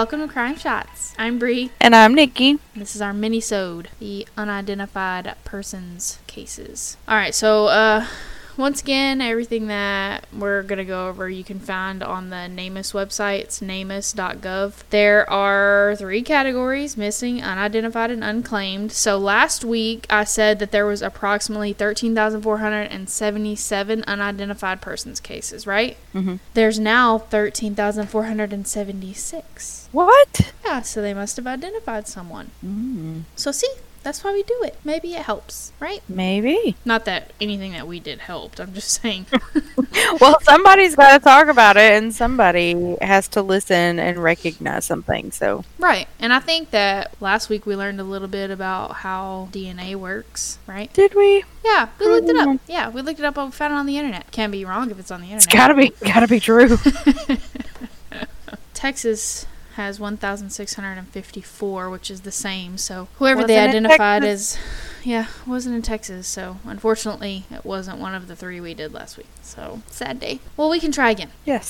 Welcome to Crime Shots. I'm Bree. And I'm Nikki. This is our mini-sode, the unidentified persons cases. All right, so uh, once again, everything that we're gonna go over you can find on the NamUs website. It's namus.gov. There are three categories: missing, unidentified, and unclaimed. So last week I said that there was approximately thirteen thousand four hundred and seventy-seven unidentified persons cases. Right? Mm-hmm. There's now thirteen thousand four hundred and seventy-six. What? Yeah, so they must have identified someone. Mm, So see, that's why we do it. Maybe it helps, right? maybe. Not that anything that we did helped. I'm just saying. Well, somebody's got to talk about it, and somebody has to listen and recognize something. So, right. And I think that last week we learned a little bit about how DNA works, right? did we? Yeah, we looked it up. Mhm. Yeah, we looked it up and found it on the internet. Can't be wrong if it's on the internet. It's gotta be, gotta be true. Texas has 1,654, which is the same. So whoever Wasn't they identified as, yeah, wasn't in Texas. So unfortunately, it wasn't one of the three we did last week. So sad day. Well, we can try again. yes,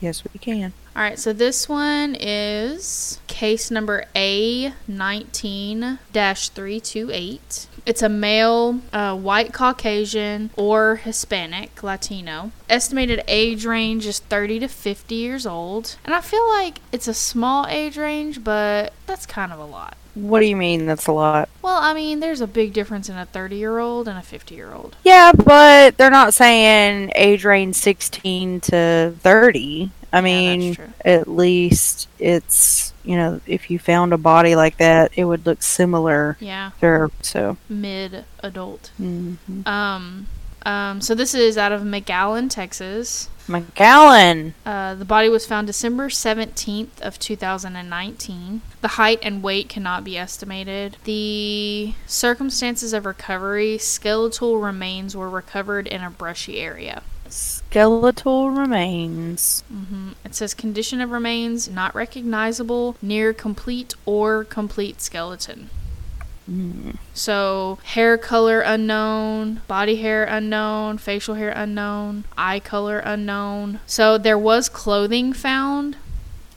yes, we can. All right, so this one is case number A19 328. It's a male, uh, white Caucasian or Hispanic Latino. Estimated age range is 30 to 50 years old. And I feel like it's a small age range, but that's kind of a lot. What do you mean? That's a lot. Well, I mean, there's a big difference in a 30 year old and a 50 year old. Yeah, but they're not saying age range 16 to 30. I Yeah, mean, at least it's, you know, if you found a body like that, it would look similar. Yeah, Sure. So, mid adult. mhm. Um, um, so this is out of McAllen, Texas. McAllen. Uh, the body was found December 17th of 2019. The height and weight cannot be estimated. The circumstances of recovery, skeletal remains were recovered in a brushy area. Skeletal remains. hmm It says condition of remains not recognizable, near complete or complete skeleton. Mm. So, hair color unknown, body hair unknown, facial hair unknown, eye color unknown. So, there was clothing found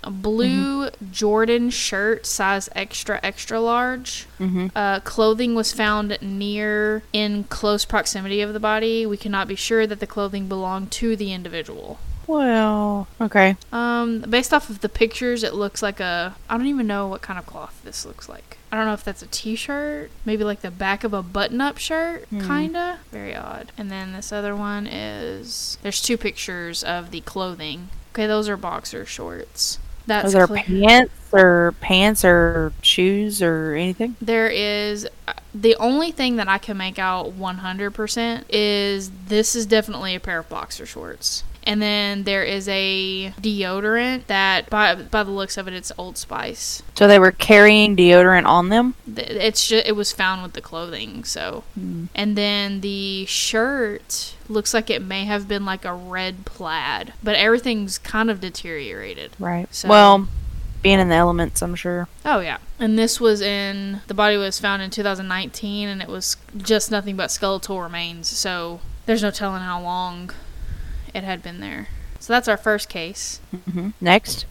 a blue Jordan shirt, size extra, extra large. hmm Uh, clothing was found near, in close proximity of the body. We cannot be sure that the clothing belonged to the individual. Well, okay. Um, based off of the pictures, it looks like a. I don't even know what kind of cloth this looks like. I don't know if that's a t-shirt, maybe like the back of a button-up shirt, Hmm. kinda. Very odd. And then this other one is. There's two pictures of the clothing. Okay, those are boxer shorts. That's Are clear. pants or pants or shoes or anything? There is uh, the only thing that I can make out 100% is this is definitely a pair of boxer shorts. And then there is a deodorant that, by by the looks of it, it's Old Spice. So they were carrying deodorant on them? It's just, it was found with the clothing. So, and then the shirt looks like it may have been like a red plaid, but everything's kind of deteriorated. Right. So- well, being in the elements, I'm sure. Oh yeah. And this was in the body was found in 2019 and it was just nothing but skeletal remains. So there's no telling how long it had been there. So that's our first case. hmm Next.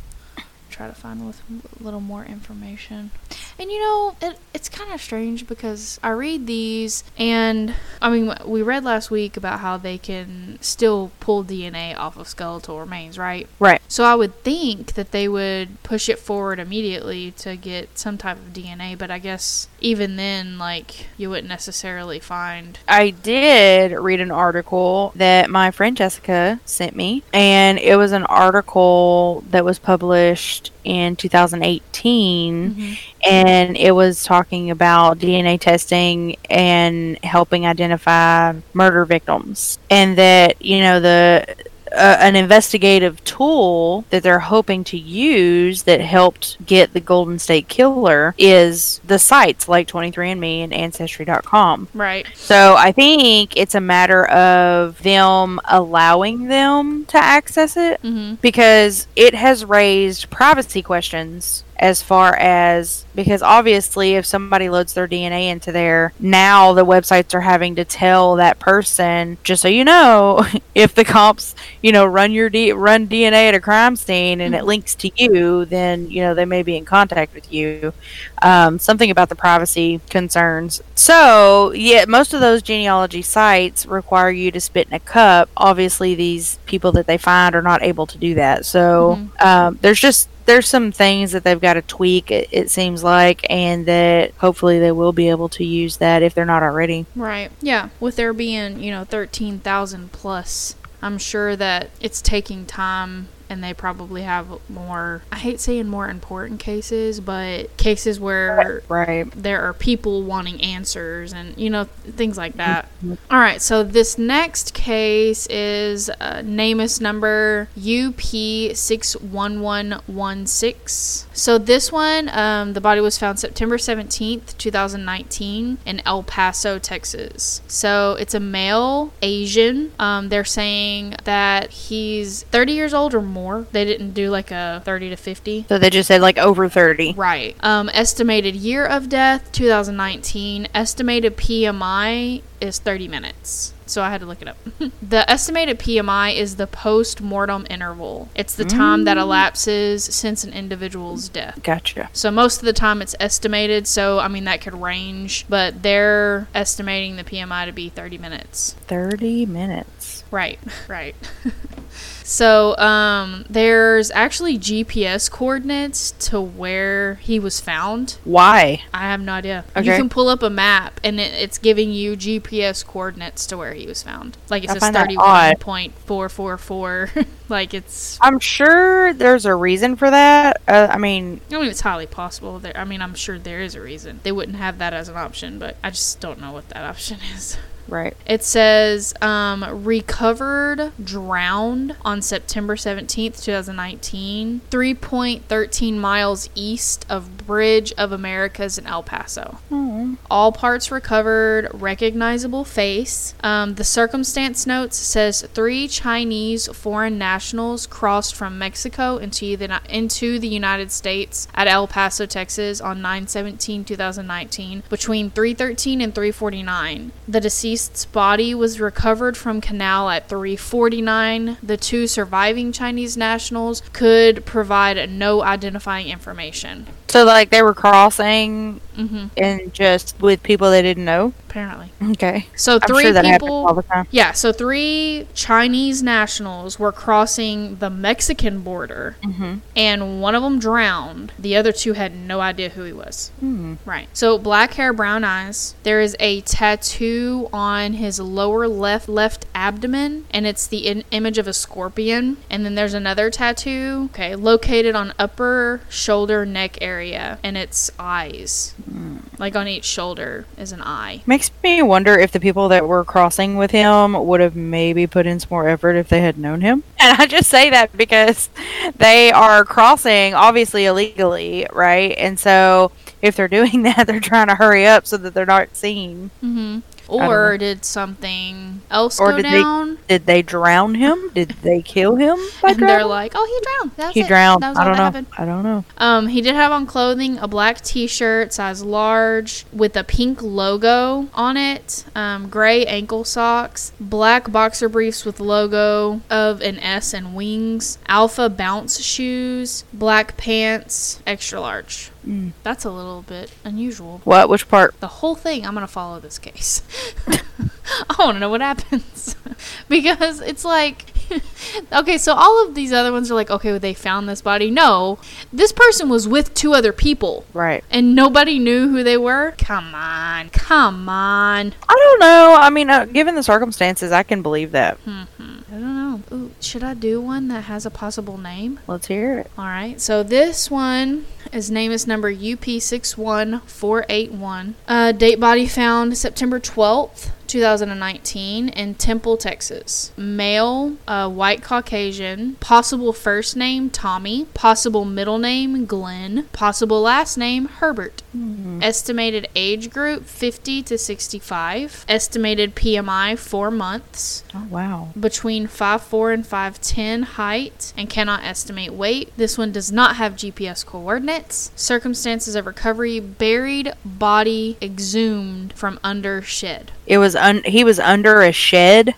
Try to find with a little more information. And you know, it, it's kind of strange because I read these, and I mean, we read last week about how they can still pull DNA off of skeletal remains, right? Right. So I would think that they would push it forward immediately to get some type of DNA, but I guess even then, like, you wouldn't necessarily find. I did read an article that my friend Jessica sent me, and it was an article that was published in 2018, mm-hmm. and it was talking about DNA testing and helping identify murder victims, and that you know the uh, an investigative tool that they're hoping to use that helped get the Golden State Killer is the sites like 23andMe and Ancestry.com. Right. So I think it's a matter of them allowing them to access it Mm-hmm. because it has raised privacy questions as far as because obviously if somebody loads their DNA into there now the websites are having to tell that person just so you know if the cops you know run your D- run DNA at a crime scene and it mm-hmm. links to you then you know they may be in contact with you um, something about the privacy concerns. So yeah most of those genealogy sites require you to spit in a cup. Obviously these people that they find are not able to do that. So um, there's just there's some things that they've got to tweak it, it seems like and that hopefully they will be able to use that if they're not already. Right. Yeah. With there being, you know, 13,000 plus, I'm sure that it's taking time and they probably have more, I hate saying more important cases, but cases where right there are people wanting answers and, you know, things like that. All right. So this next case is uh, NamUs number UP61116. So this one, um, the body was found September 17th, 2019 in El Paso, Texas. So it's a male Asian. Um, they're saying that he's 30 years old or more. They didn't do like a 30 to 50. so they just said like over 30 Right. Um, estimated year of death 2019. Estimated PMI is 30 minutes. So I had to look it up. the estimated PMI is the post mortem interval. It's the time that elapses since an individual's death. gotcha So most of the time it's estimated. So I mean that could range, but they're estimating the PMI to be 30 minutes. 30 minutes Right, right. so, um, there's actually GPS coordinates to where he was found. why I have no idea. You can pull up a map and it, it's giving you GPS coordinates to where he was found. Like it I says thirty-one odd. point four four four. Like it's. i'm sure there's a reason for that uh, i mean I mean, it's highly possible. There, I mean, I'm sure there is a reason they wouldn't have that as an option, but I just don't know what that option is. Right. It says um, recovered drowned on September 17th, 2019, 3.13 miles east of Bridge of Americas in El Paso. All parts recovered, recognizable face. Um, the circumstance notes says three Chinese foreign nationals crossed from Mexico into the into the United States at El Paso, Texas on 9/17/2019 between 3:13 and 3:49. The deceased's body was recovered from canal at 3:49. The two surviving Chinese nationals could provide no identifying information. So like they were crossing hmm and just with people they didn't know Apparently. okay So i'm three sure that people all the time Yeah, so three Chinese nationals were crossing the Mexican border, Mhm. and one of them drowned. The other two had no idea who he was. Hmm. Right. So black hair, brown eyes. There is a tattoo on his lower left left abdomen, and it's the in- image of a scorpion. And then there's another tattoo, okay, located on upper shoulder neck area, and it's eyes. Like on each shoulder is an eye. Makes me wonder if the people that were crossing with him would have maybe put in some more effort if they had known him. And I just say that because they are crossing obviously illegally, right? And so if they're doing that, they're trying to hurry up so that they're not seen. hmm don't Or did something else Or go did they- down. Did they drown him? Did they kill him and they're like, "Oh, he drowned. That was he it. drowned. That was I all don't that know. happened." I don't know. Um, he did have on clothing a black T-shirt, size large, with a pink logo on it. Um, gray ankle socks, black boxer briefs with logo of an S and wings, alpha bounce shoes, black pants, extra large. Mm. That's a little bit unusual. What? Which part? The whole thing, I'm gonna follow this case. I want to know what happens because it's like, okay, so all of these other ones are like, okay, well, they found this body. No, this person was with two other people Right. and nobody knew who they were. Come on, come on. I don't know. I mean, uh, given the circumstances, I can believe that. I don't know. Ooh, should I do one that has a possible name? Let's hear it. All right. So this one is NamUs number UP61481. Uh, date body found September 12th. 2019 in Temple, Texas. Male, uh, white Caucasian. Possible first name Tommy. Possible middle name Glenn. Possible last name Herbert. Estimated age group 50 to 65. Estimated PMI 4 months Oh wow. between 5'4 and 5'10 height and cannot estimate weight. This one does not have GPS coordinates. Circumstances of recovery buried body exhumed from under shed. It was un- he was under a shed.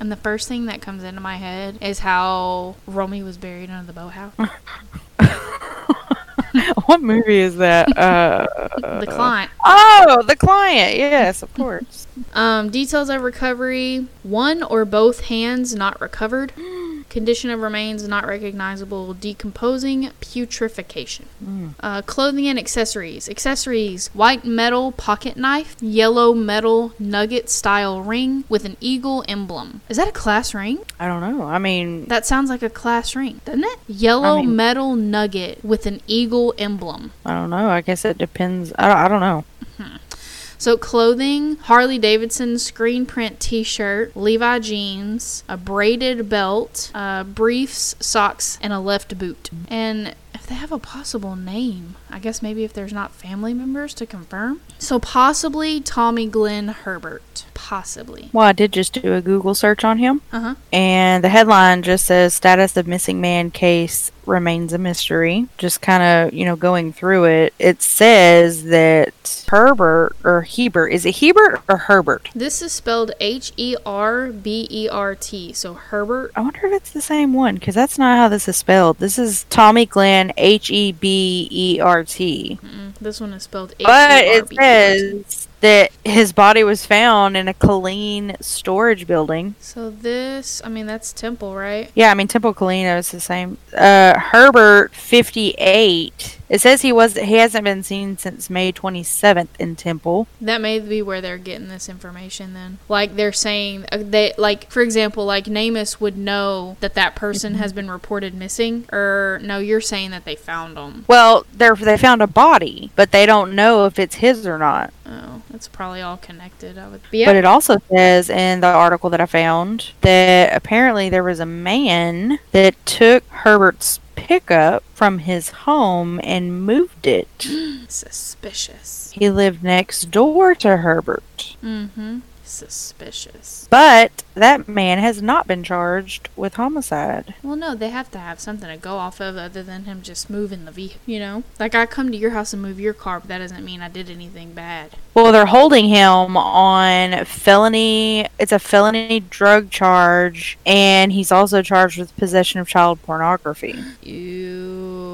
And the first thing that comes into my head is how Romy was buried under the boathouse. what movie is that? Uh, the client. oh, the client. Yes, of course. Um, details of recovery one or both hands not recovered. Condition of remains not recognizable, decomposing, putrefaction. Uh, clothing and accessories. Accessories white metal pocket knife, yellow metal nugget style ring with an eagle emblem. Is that a class ring? I don't know. I mean, That sounds like a class ring, doesn't it? Yellow I mean- metal nugget with an eagle emblem. I don't know. I guess it depends. I don't, I don't know. So clothing, Harley Davidson screen print T-shirt, Levi jeans, a braided belt, uh, briefs, socks, and a left boot. And if they have a possible name, I guess maybe if there's not family members to confirm. So possibly Tommy Glenn Herbert. Possibly. Well, I did just do a Google search on him, Uh huh. and the headline just says "Status of Missing Man Case Remains a Mystery." Just kind of, you know, going through it, it says that Herbert or Hebert is it Hebert or Herbert? This is spelled H E R B E R T. So Herbert. I wonder if it's the same one because that's not how this is spelled. This is Tommy Glenn H E B E R T. This one is spelled H E But it B E R T. says that his body was found in a Colleen storage building. So this, I mean, that's Temple, right? Yeah, I mean Temple Colina is the same. Uh, Herbert fifty eight. It says he was he hasn't been seen since May twenty seventh in Temple. That may be where they're getting this information then. Like they're saying uh, they like for example, like Namus would know that that person has been reported missing or no, you're saying that they found him. Well, they they found a body, but they don't know if it's his or not. Oh, that's probably all connected. I would yeah. But it also says in the article that I found that apparently there was a man that took Herbert's pickup from his home and moved it. suspicious. He lived next door to Herbert. Mm Mhm. Suspicious. But that man has not been charged with homicide. Well, no, they have to have something to go off of other than him just moving the vehicle, you know? Like I come to your house and move your car, but that doesn't mean I did anything bad. Well, they're holding him on felony. It's a felony drug charge, and he's also charged with possession of child pornography. You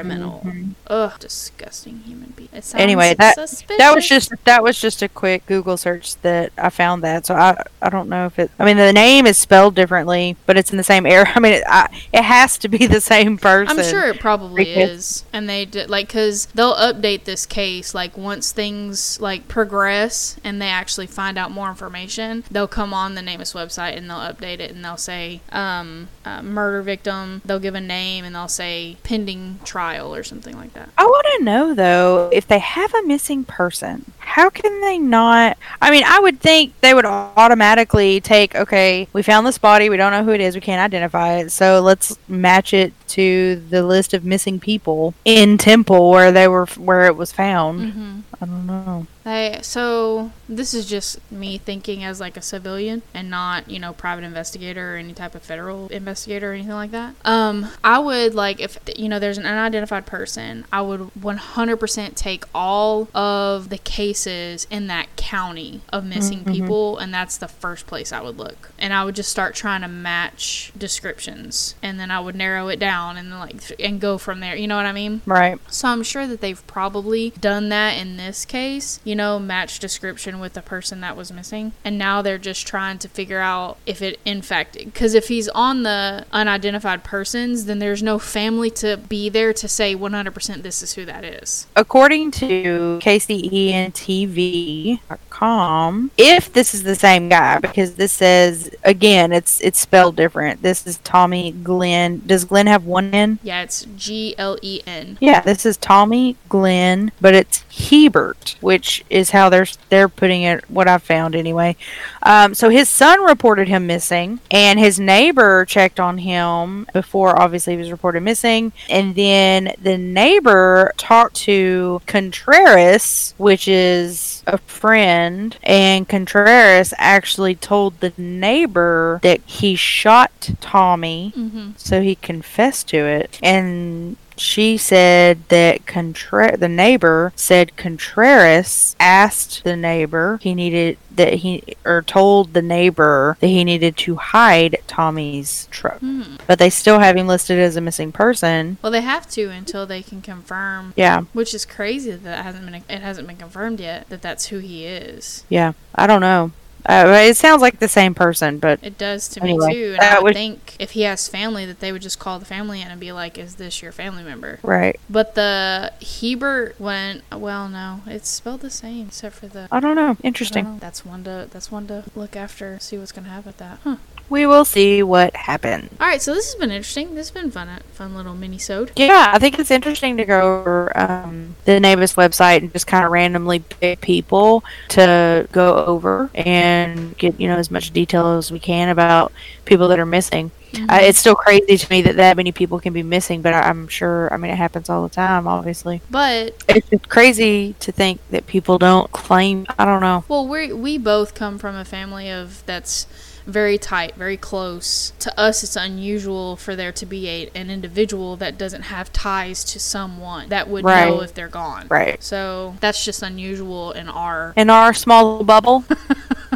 criminal. Mhm. Ugh, disgusting human being. It sounds Anyway, that suspicious. that was just that was just a quick Google search that I found that. So I I don't know if it. I mean, the name is spelled differently, but it's in the same area. I mean, it, I, it has to be the same person. I'm sure it probably Because- is, and they did like because they'll update this case like once things like progress and they actually find out more information. They'll come on the NamUs website and they'll update it and they'll say um, uh, murder victim. They'll give a name and they'll say pending trial or something like that. Want to know though if they have a missing person, how can they not? I mean, I would think they would automatically take, okay, we found this body, we don't know who it is, we can't identify it, so let's match it to the list of missing people in Temple where they were where it was found. Mm-hmm. I don't know. I, so this is just me thinking as like a civilian and not you know private investigator or any type of federal investigator or anything like that. Um, I would like if you know there's an unidentified person, I would 100% take all of the cases in that county of missing Mhm. people, and that's the first place I would look. And I would just start trying to match descriptions, and then I would narrow it down and like and go from there. You know what I mean? Right. So I'm sure that they've probably done that in this case, you know, match description with the person that was missing. And now they're just trying to figure out if it in fact cuz if he's on the unidentified persons, then there's no family to be there to say 100% this is who that is. According to KCENTV.com, if this is the same guy, because this says again, it's it's spelled different. This is Tommy Glenn. Does Glenn have one N? Yeah, it's G L E N. Yeah, this is Tommy Glenn, but it's Hebert, which is how they're they're putting it. What I found anyway. Um, so his son reported him missing, and his neighbor checked on him before. Obviously, he was reported missing, and then the neighbor talked to Contreras, which is a friend, and Contreras actually told the neighbor that he shot Tommy Mhm. so he confessed to it and she said that Contra- the neighbor said Contreras asked the neighbor he needed that he or told the neighbor that he needed to hide Tommy's truck. Hmm. But they still have him listed as a missing person. Well, they have to until they can confirm, Yeah, which is crazy that it hasn't been it hasn't been confirmed yet that that's who he is. yeah. I don't know. Uh, it sounds like the same person, but It does to Anyway, me too. And I would would- think if he has family that they would just call the family in and be like, "Is this your family member?" right. But the Hebert went well. No, it's spelled the same except for the. I don't know. I don't Interesting. know. That's one to that's one to look after. See what's gonna happen with that. Huh. We will see what happens. All right, so this has been interesting. This has been fun. Fun little mini sode. Yeah, I think it's interesting to go over um, the NamUs website and just kind of randomly pick people to go over and get you know as much detail as we can about people that are missing. Uh, it's still crazy to me that that many people can be missing, but I- I'm sure. I mean, it happens all the time. Obviously, But it's just crazy to think that people don't claim. I don't know. well, we we both come from a family of that's very tight, very close. To us, it's unusual for there to be a, an individual that doesn't have ties to someone that would know if they're gone. Right. So that's just unusual in our. In our small bubble.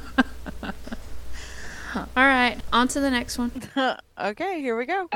All right, on to the next one. okay, here we go.